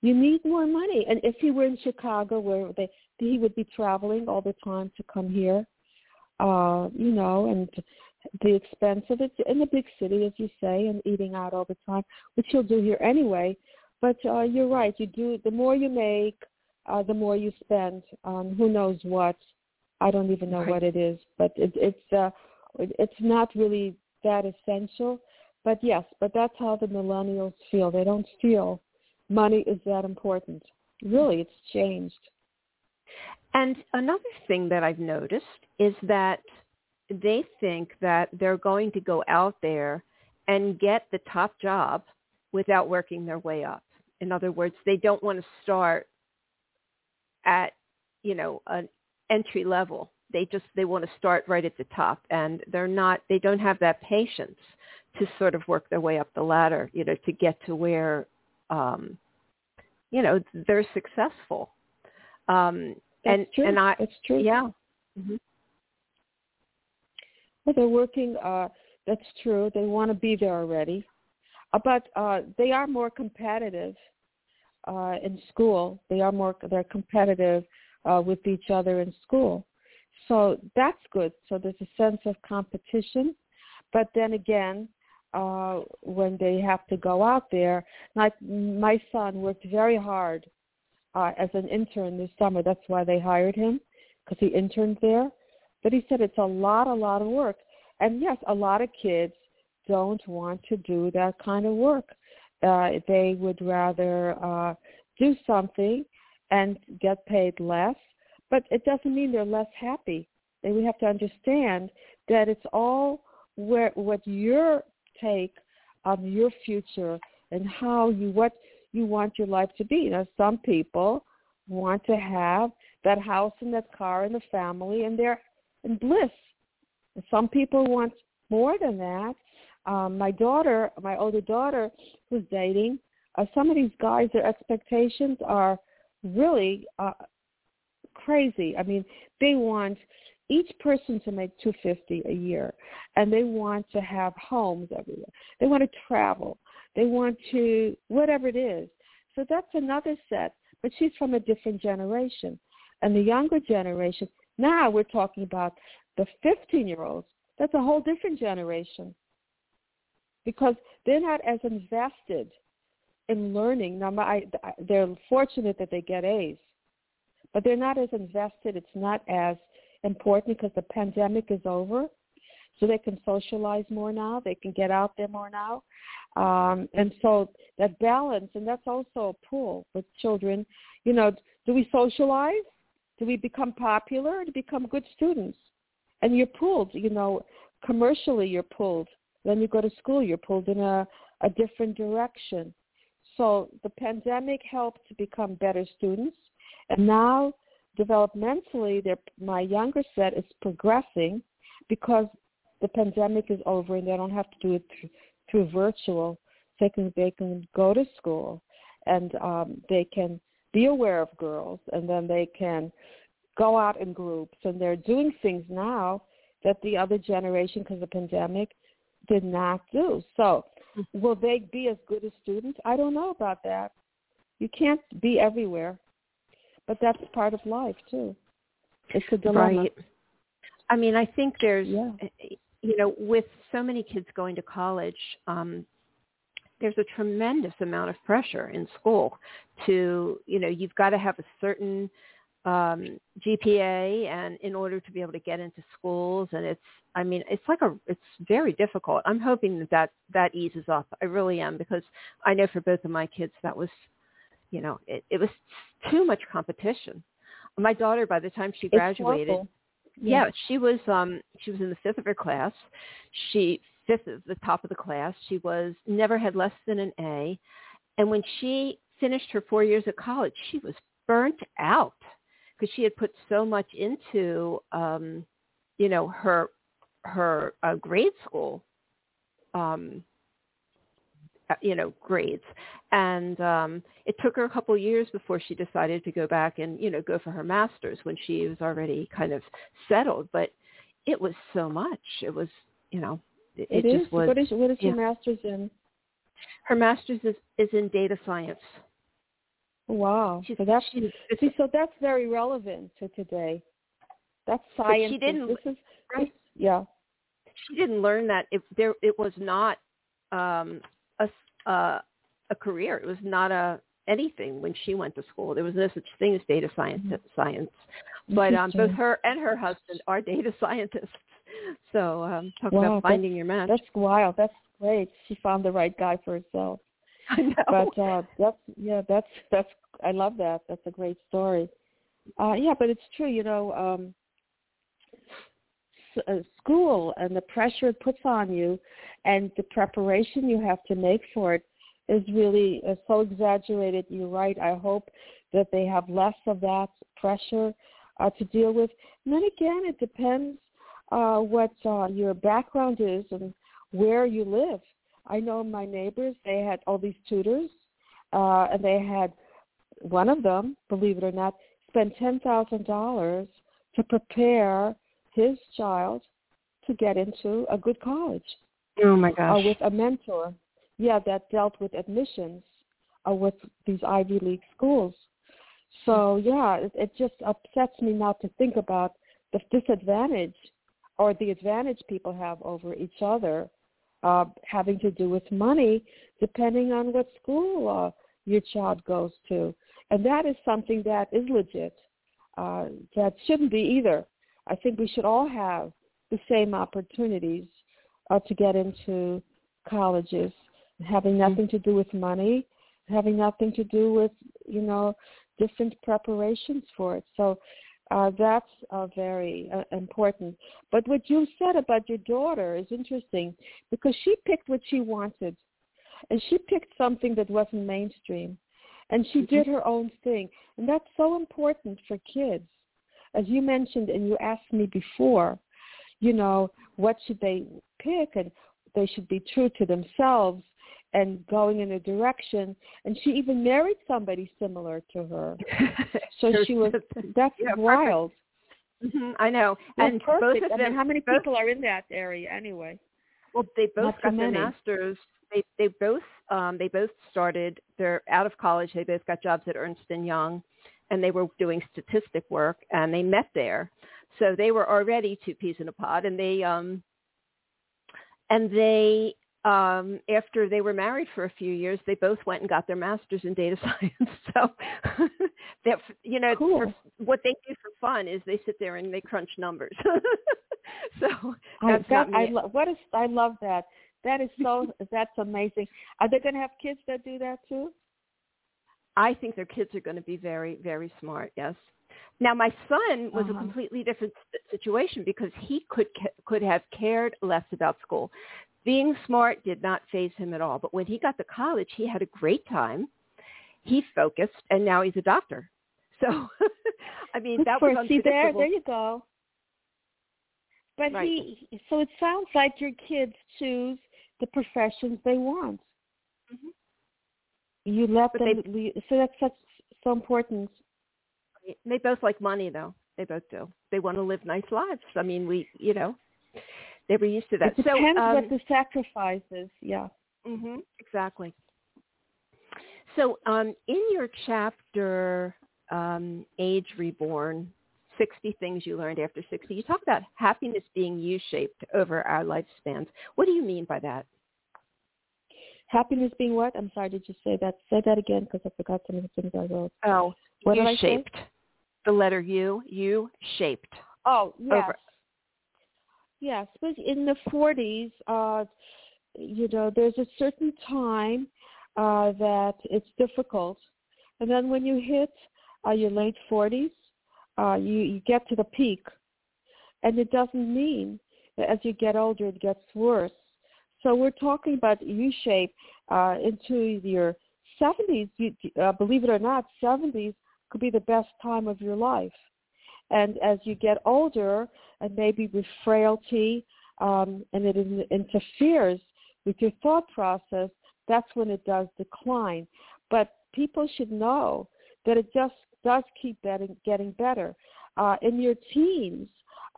You need more money. And if he were in Chicago where they he would be traveling all the time to come here, uh, you know, and the expense of it in a big city, as you say, and eating out all the time, which he'll do here anyway. But uh, you're right. You do the more you make, uh, the more you spend on who knows what. I don't even know right. what it is, but it, it's uh, it's not really that essential. But yes, but that's how the millennials feel. They don't feel money is that important. Really, it's changed. And another thing that I've noticed is that they think that they're going to go out there and get the top job without working their way up. In other words, they don't want to start at, you know, an entry level. They just they want to start right at the top and they're not they don't have that patience to sort of work their way up the ladder, you know, to get to where um you know, they're successful. Um That's and true. and I That's true. yeah. Mm-hmm. Well, they're working. Uh, that's true. They want to be there already, uh, but uh, they are more competitive uh, in school. They are more. They're competitive uh, with each other in school, so that's good. So there's a sense of competition, but then again, uh, when they have to go out there, like my son worked very hard uh, as an intern this summer. That's why they hired him because he interned there. But he said it's a lot, a lot of work. And yes, a lot of kids don't want to do that kind of work. Uh, they would rather uh, do something and get paid less. But it doesn't mean they're less happy. And we have to understand that it's all where what your take on your future and how you what you want your life to be. Now, some people want to have that house and that car and the family, and they're in bliss. Some people want more than that. Um, my daughter, my older daughter, who's dating, uh, some of these guys, their expectations are really uh, crazy. I mean, they want each person to make 250 a year and they want to have homes everywhere. They want to travel. They want to whatever it is. So that's another set, but she's from a different generation. And the younger generation, now we're talking about the 15-year-olds. That's a whole different generation because they're not as invested in learning. Now, my, they're fortunate that they get A's, but they're not as invested. It's not as important because the pandemic is over. So they can socialize more now. They can get out there more now. Um, and so that balance, and that's also a pull with children. You know, do we socialize? Do we become popular? To become good students? And you're pulled, you know, commercially you're pulled. Then you go to school, you're pulled in a, a different direction. So the pandemic helped to become better students. And now developmentally, my younger set is progressing because the pandemic is over and they don't have to do it through, through virtual. They can, they can go to school and um, they can be aware of girls and then they can go out in groups and they're doing things now that the other generation because of the pandemic did not do. So will they be as good as students? I don't know about that. You can't be everywhere but that's part of life too. It's a dilemma. Right. I mean, I think there's, yeah. you know, with so many kids going to college, um, there's a tremendous amount of pressure in school to, you know, you've got to have a certain um, GPA and in order to be able to get into schools. And it's, I mean, it's like a, it's very difficult. I'm hoping that that, that eases up. I really am because I know for both of my kids that was you know, it, it was too much competition. My daughter, by the time she graduated, yeah, she was um she was in the fifth of her class. She fifth at the top of the class. She was never had less than an A, and when she finished her four years of college, she was burnt out because she had put so much into um you know her her uh, grade school um uh, you know grades. And um it took her a couple of years before she decided to go back and you know go for her masters when she was already kind of settled. But it was so much. It was you know it, it, it just was what is what is yeah. your master's in? Her master's is is in data science wow she's, so that's she's, see so that's very relevant to today that's science she didn't this is right. yeah she didn't learn that it there it was not um a uh, a career. It was not a anything when she went to school. There was no such thing as data science. Mm-hmm. Science, but um, both her and her husband are data scientists. So um, talk wow, about finding your match. That's wild. That's great. She found the right guy for herself. I know. But uh, that's yeah, that's that's I love that. That's a great story. Uh, yeah, but it's true. You know, um, uh, school and the pressure it puts on you and the preparation you have to make for it is really uh, so exaggerated. You're right. I hope that they have less of that pressure uh, to deal with. And then again, it depends uh, what uh, your background is and where you live. I know my neighbors, they had all these tutors, uh, and they had one of them, believe it or not, spent $10,000 to prepare his child to get into a good college. Oh my gosh! Uh, with a mentor, yeah, that dealt with admissions uh, with these Ivy League schools. So yeah, it, it just upsets me not to think about the disadvantage or the advantage people have over each other, uh, having to do with money, depending on what school uh, your child goes to, and that is something that is legit. Uh, that shouldn't be either. I think we should all have the same opportunities uh, to get into colleges, having Mm-hmm. nothing to do with money, having nothing to do with you know different preparations for it. So uh, that's uh, very uh, important. But what you said about your daughter is interesting because she picked what she wanted, and she picked something that wasn't mainstream, and she did her own thing, and that's so important for kids. As you mentioned and you asked me before, you know, what should they pick? And they should be true to themselves and going in a direction and she even married somebody similar to her. So she was that's Yeah, wild. hmm I know. And perfect. both of I them mean, how many both- people are in that area anyway? Well, they both got their masters. They they both um they both started. They're out of college. They both got jobs at Ernst and Young, and they were doing statistic work. And they met there, so they were already two peas in a pod. And they um and they um after they were married for a few years, they both went and got their masters in data science. so that you know Cool. for, what they do for fun is they sit there and they crunch numbers. so I, that's that. I lo- what is I love that. That is so that's amazing. Are they going to have kids that do that too? I think their kids are going to be very, very smart. Yes. Now, my son was Uh-huh. a completely different situation because he could could have cared less about school. Being smart did not faze him at all. But when he got to college, he had a great time. He focused, and now he's a doctor. So, I mean, Good that was see there. There you go. But Right. he, so it sounds like your kids choose the professions they want. Mhm. You let But them. they- so that's such so important. They both like money, though. They both do. They want to live nice lives. I mean, we, you know, they were used to that. It so, depends um, what the sacrifice is. Yeah. hmm exactly. So um, in your chapter, um, Age Reborn, 60 Things You Learned After 60, you talk about happiness being U-shaped over our lifespans. What do you mean by that? Happiness being what? I'm sorry. Did you say that? Say that again because I forgot some of the things I wrote. Oh, What did I say? U-shaped. The letter U, U-shaped. Oh, yes. Over- Yes, but in the 40s, uh, you know, there's a certain time uh, that it's difficult, And then when you hit uh, your late 40s, uh, you, you get to the peak. And it doesn't mean that as you get older, it gets worse. So we're talking about U-shape uh, into your 70s. You, uh, believe it or not, 70s could be the best time of your life. And as you get older, and maybe with frailty, um, and it interferes with your thought process, that's when it does decline. But people should know that it just does keep getting, getting better. Uh, in your teens,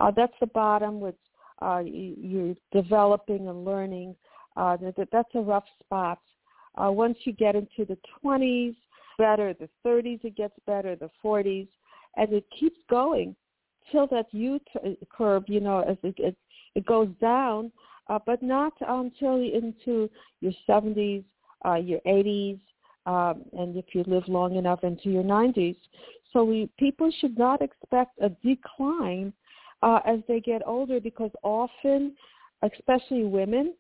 uh, that's the bottom which uh, you, are developing and learning. Uh, that, that's a rough spot. Uh, once you get into the 20s, better, the 30s it gets better, the 40s, and it keeps going till that U curve, you know, as it, it, it goes down, uh, but not until into your 70s, uh, your 80s, um, and if you live long enough into your 90s. So we, people should not expect a decline uh, as they get older because often, especially women,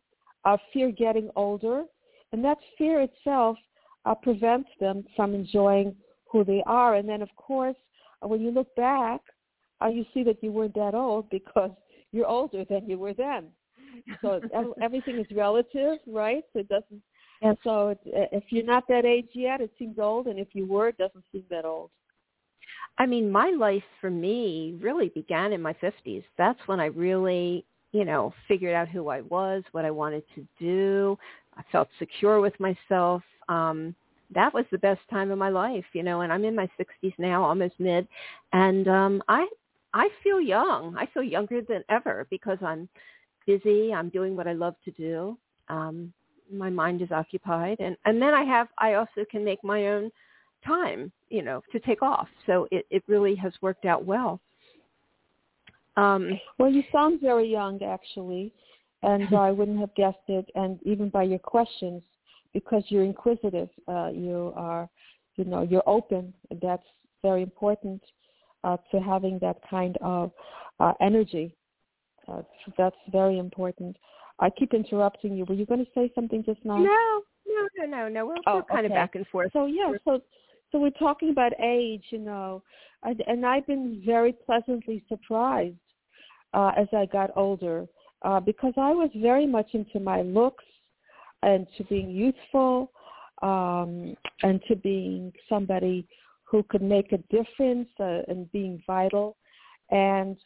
uh, fear getting older, and that fear itself uh, prevents them from enjoying who they are. And then, of course, uh, when you look back, uh, you see that you weren't that old because you're older than you were then. So everything is relative, right? So it doesn't. And so it, if you're not that age yet, it seems old, and if you were, it doesn't seem that old. I mean, my life for me really began in my 50s. That's when I really, you know, figured out who I was, what I wanted to do. I felt secure with myself. Um, that was the best time of my life, you know, and I'm in my 60s now, almost mid, and um I I feel young. I feel younger than ever because I'm busy. I'm doing what I love to do. Um, my mind is occupied, and and then I have I also can make my own time, you know, to take off. So it it really has worked out well. Um, well, you sound very young, actually, and I wouldn't have guessed it. And even by your questions, because you're inquisitive, uh, you are, you know, you're open. That's very important uh, to having that kind of uh, energy. Uh, that's very important. I keep interrupting you. Were you going to say something just now? No, no, no, no, no. We're, oh, we're kind okay. of back and forth. So yeah, so so we're talking about age, you know, and, and I've been very pleasantly surprised uh, as I got older uh, because I was very much into my looks and to being youthful um, and to being somebody who could make a difference uh, and being vital. And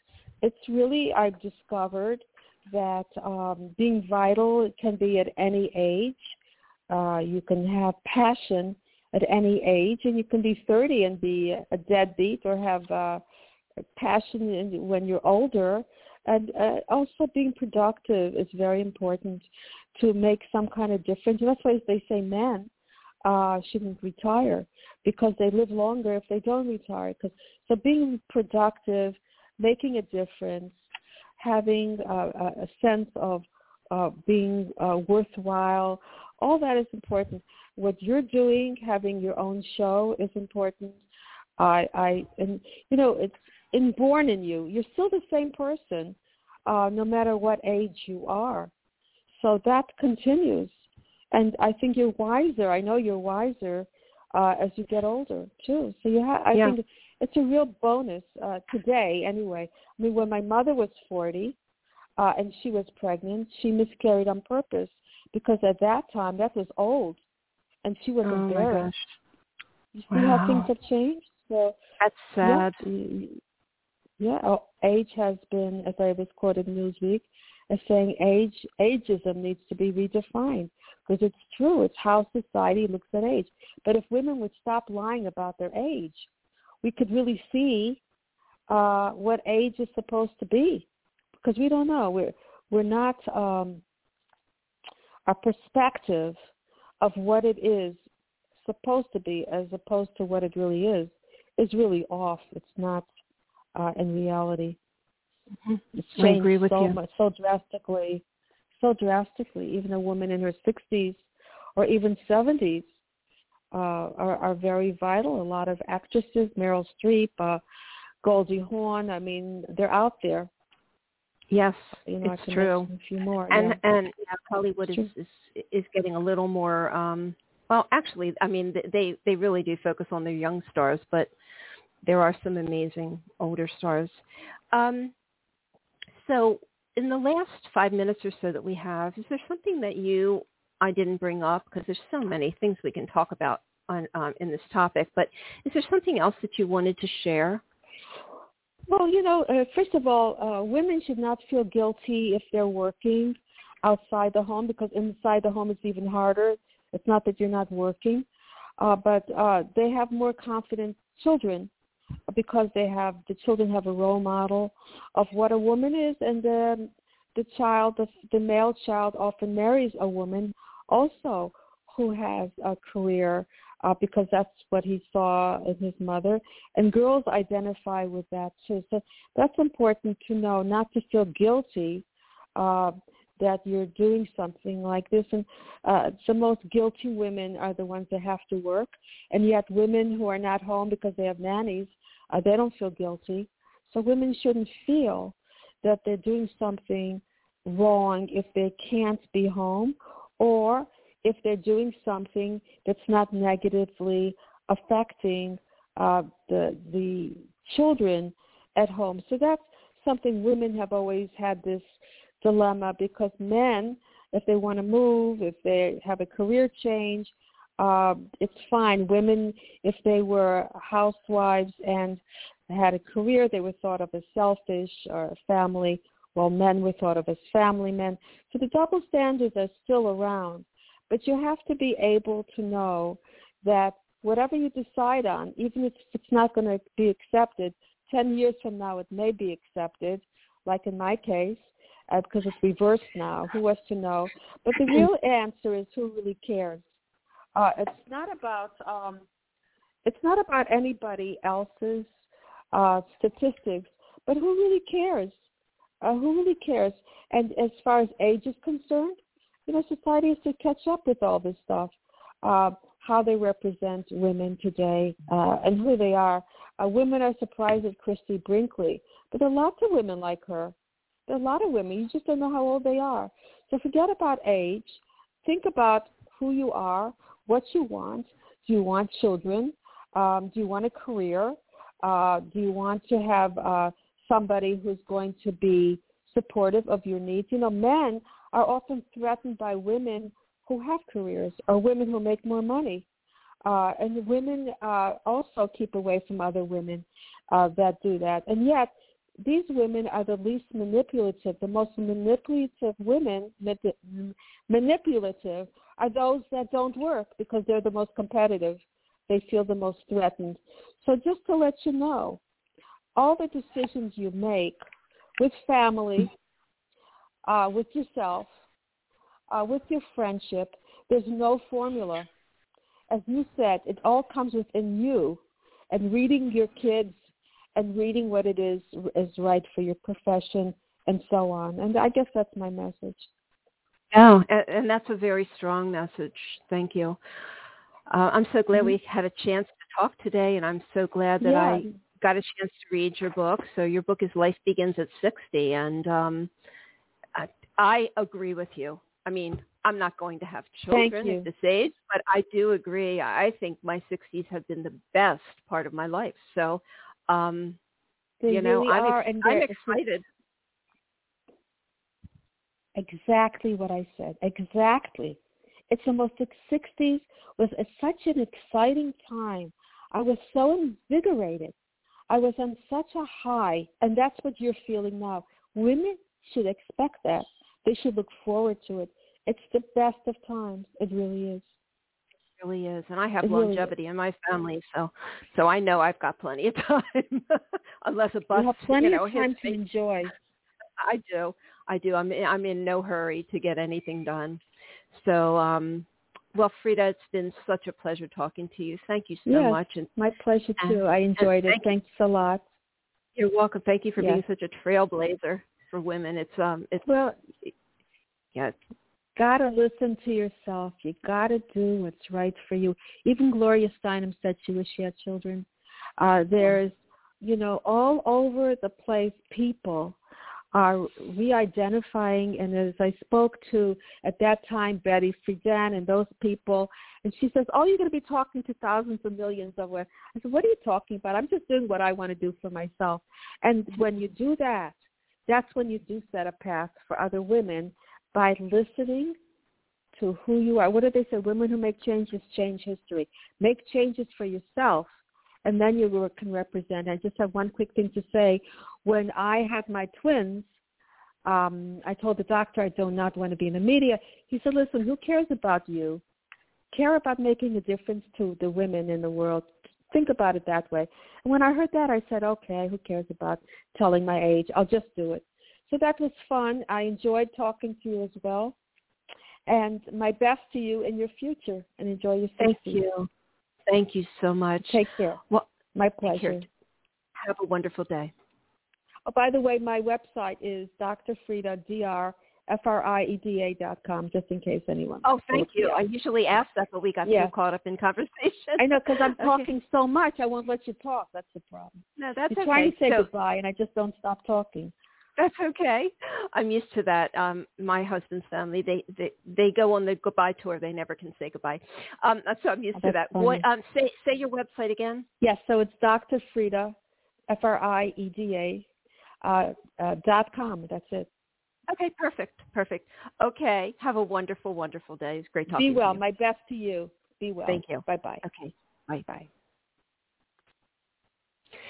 it's really, I've discovered that um, being vital can be at any age. Uh, you can have passion at any age, and you can be 30 and be a deadbeat or have uh, passion when you're older. And uh, also being productive is very important to make some kind of difference. And that's why they say men uh, shouldn't retire because they live longer if they don't retire. Cause, so being productive, making a difference, having uh, a sense of uh, being uh, worthwhile, all that is important. What you're doing, having your own show is important. I, I, and you know, it's inborn in you. You're still the same person, uh, no matter what age you are. So that continues and I think you're wiser. I know you're wiser uh, as you get older too. So you have, I yeah. think it's a real bonus uh, today. Anyway, I mean, when my mother was 40 uh, and she was pregnant, she miscarried on purpose because at that time that was old, and she was oh embarrassed. You see wow. how things have changed. So that's sad. Yeah, yeah, oh, age has been, as I was quoted in Newsweek, as saying age ageism needs to be redefined because it's true. It's how society looks at age. But if women would stop lying about their age, we could really see uh, what age is supposed to be because we don't know. We're we're not um, our perspective of what it is supposed to be as opposed to what it really is is really off. It's not uh, in reality. Mm-hmm. It's changed so you. much, so drastically so drastically. Even a woman in her 60s or even 70s uh, are, are very vital. A lot of actresses, Meryl Streep, uh, Goldie Hawn. I mean, they're out there. Yes, you know, it's true. A few more, and yeah. and Hollywood is, is is getting a little more um well, actually, I mean, they they really do focus on their young stars, but there are some amazing older stars. Um, so, in the last five minutes or so that we have, is there something that you I didn't bring up because there's so many things we can talk about on um, in this topic, but is there something else that you wanted to share? Well, you know, uh, first of all, uh, women should not feel guilty if they're working outside the home because inside the home it's even harder. It's not that you're not working, uh, but uh, they have more confident children because they have the children have a role model of what a woman is, and the the child, the, the male child, often marries a woman also who has a career uh, because that's what he saw in his mother. And girls identify with that too. So that's important to know, not to feel guilty uh, that you're doing something like this. And uh, the most guilty women are the ones that have to work. And yet women who are not home because they have nannies, uh, they don't feel guilty. So women shouldn't feel that they're doing something wrong if they can't be home or if they're doing something that's not negatively affecting uh, the the children at home. So that's something women have always had this dilemma because men, if they want to move, if they have a career change, uh, it's fine. Women, if they were housewives and had a career, they were thought of as selfish or a family, while men were thought of as family men. So the double standards are still around. But you have to be able to know that whatever you decide on, even if it's not going to be accepted, 10 years from now it may be accepted, like in my case, uh, because it's reversed now. Who was to know? But the real answer is who really cares. Uh, it's not about um, it's not about anybody else's uh, statistics, but who really cares? Uh, who really cares? And as far as age is concerned, you know, society has to catch up with all this stuff, uh, how they represent women today uh, and who they are. Uh, women are surprised at Christie Brinkley, but there are lots of women like her. There are a lot of women. You just don't know how old they are. So forget about age. Think about who you are, what you want. Do you want children? Um, do you want a career? Uh, do you want to have uh, somebody who's going to be supportive of your needs? You know, men are often threatened by women who have careers or women who make more money. Uh, and women uh, also keep away from other women uh, that do that. And yet, these women are the least manipulative. The most manipulative women, manipulative, are those that don't work because they're the most competitive. They feel the most threatened. So just to let you know, all the decisions you make with family, uh, with yourself, uh, with your friendship. There's no formula. As you said, it all comes within you and reading your kids and reading what it is is right for your profession and so on. And I guess that's my message. Oh, and that's a very strong message. Thank you. Uh, I'm so glad mm-hmm. we had a chance to talk today, and I'm so glad that yeah. I got a chance to read your book. So your book is Life Begins at 60, and um, I agree with you. I mean, I'm not going to have children at this age, but I do agree. I think my 60s have been the best part of my life. So, um, they you know, really I'm, are, ex- I'm excited. Exactly what I said. Exactly. It's the most 60s was a, such an exciting time. I was so invigorated. I was on such a high, and that's what you're feeling now. Women should expect that. They should look forward to it. It's the best of times. It really is. Really is. And I have it longevity really in my family, so so I know I've got plenty of time. Unless a bus, you have plenty you know, of time to enjoy. I do. I do. I'm in, I'm in no hurry to get anything done. So, um well, Frieda, it's been such a pleasure talking to you. Thank you so yes, much. And my pleasure too. I enjoyed it. Thanks a lot. You're welcome. Thank you for yes. being such a trailblazer for women. It's um it's well yeah. Gotta listen to yourself. You gotta do what's right for you. Even Gloria Steinem said she wished she had children. Uh there's you know, all over the place people are re-identifying. And as I spoke to at that time Betty Friedan and those people, and she says, "Oh, you're going to be talking to thousands of millions of women." I said, "What are you talking about? I'm just doing what I want to do for myself." And when you do that, that's when you do set a path for other women by listening to who you are. What do they say? Women who make changes change history. Make changes for yourself, and then you can represent. I just have one quick thing to say. When I had my twins, um, I told the doctor I do not want to be in the media. He said, listen, who cares about you? Care about making a difference to the women in the world. Think about it that way. And when I heard that, I said, okay, who cares about telling my age? I'll just do it. So that was fun. I enjoyed talking to you as well. And my best to you in your future and enjoy your Thank you. Thank you so much. Take care. Well, my pleasure. Have a wonderful day. Oh, by the way, my website is Dr. Frieda, D-R, F-R-I-E-D-A dot com, just in case anyone. Oh, thank you. I usually ask that, but we got yeah. too caught up in conversation. I know, because I'm talking okay. so much, I won't let you talk. That's the problem. No, that's You're okay. trying to say so, goodbye, and I just don't stop talking. That's okay. I'm used to that. Um, my husband's family, they, they they go on the goodbye tour. They never can say goodbye. Um, so I'm used oh, to that. What, um, say say your website again. Yes, so it's Dr. Frieda, F R I E D A, uh, uh, dot com. That's it. Okay, perfect, perfect. Okay, have a wonderful, wonderful day. It's great talking to you. Be well. to you. My best to you. Be well. Thank you. Bye bye. Okay, bye bye.